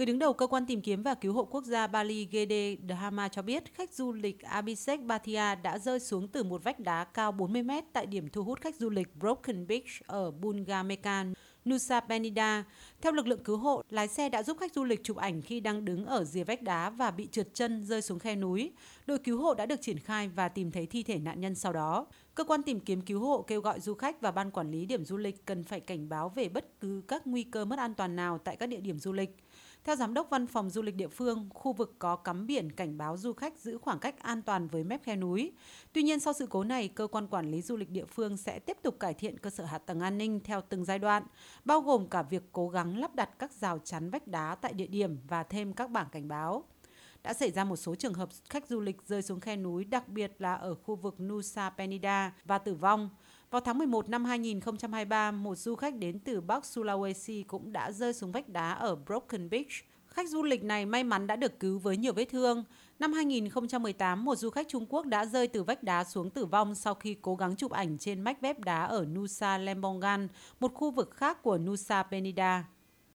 Người đứng đầu cơ quan tìm kiếm và cứu hộ quốc gia Bali Gede Dharma cho biết khách du lịch Abhishek Bhatia đã rơi xuống từ một vách đá cao 40 mét tại điểm thu hút khách du lịch Broken Beach ở Bungamekan, Nusa Penida. Theo lực lượng cứu hộ, lái xe đã giúp khách du lịch chụp ảnh khi đang đứng ở rìa vách đá và bị trượt chân rơi xuống khe núi. Đội cứu hộ đã được triển khai và tìm thấy thi thể nạn nhân sau đó. Cơ quan tìm kiếm cứu hộ kêu gọi du khách và ban quản lý điểm du lịch cần phải cảnh báo về bất cứ các nguy cơ mất an toàn nào tại các địa điểm du lịch. Theo giám đốc văn phòng du lịch địa phương, khu vực có cắm biển cảnh báo du khách giữ khoảng cách an toàn với mép khe núi. Tuy nhiên sau sự cố này, cơ quan quản lý du lịch địa phương sẽ tiếp tục cải thiện cơ sở hạ tầng an ninh theo từng giai đoạn, bao gồm cả việc cố gắng lắp đặt các rào chắn vách đá tại địa điểm và thêm các bảng cảnh báo đã xảy ra một số trường hợp khách du lịch rơi xuống khe núi, đặc biệt là ở khu vực Nusa Penida và tử vong. Vào tháng 11 năm 2023, một du khách đến từ Bắc Sulawesi cũng đã rơi xuống vách đá ở Broken Beach. Khách du lịch này may mắn đã được cứu với nhiều vết thương. Năm 2018, một du khách Trung Quốc đã rơi từ vách đá xuống tử vong sau khi cố gắng chụp ảnh trên mách vép đá ở Nusa Lembongan, một khu vực khác của Nusa Penida.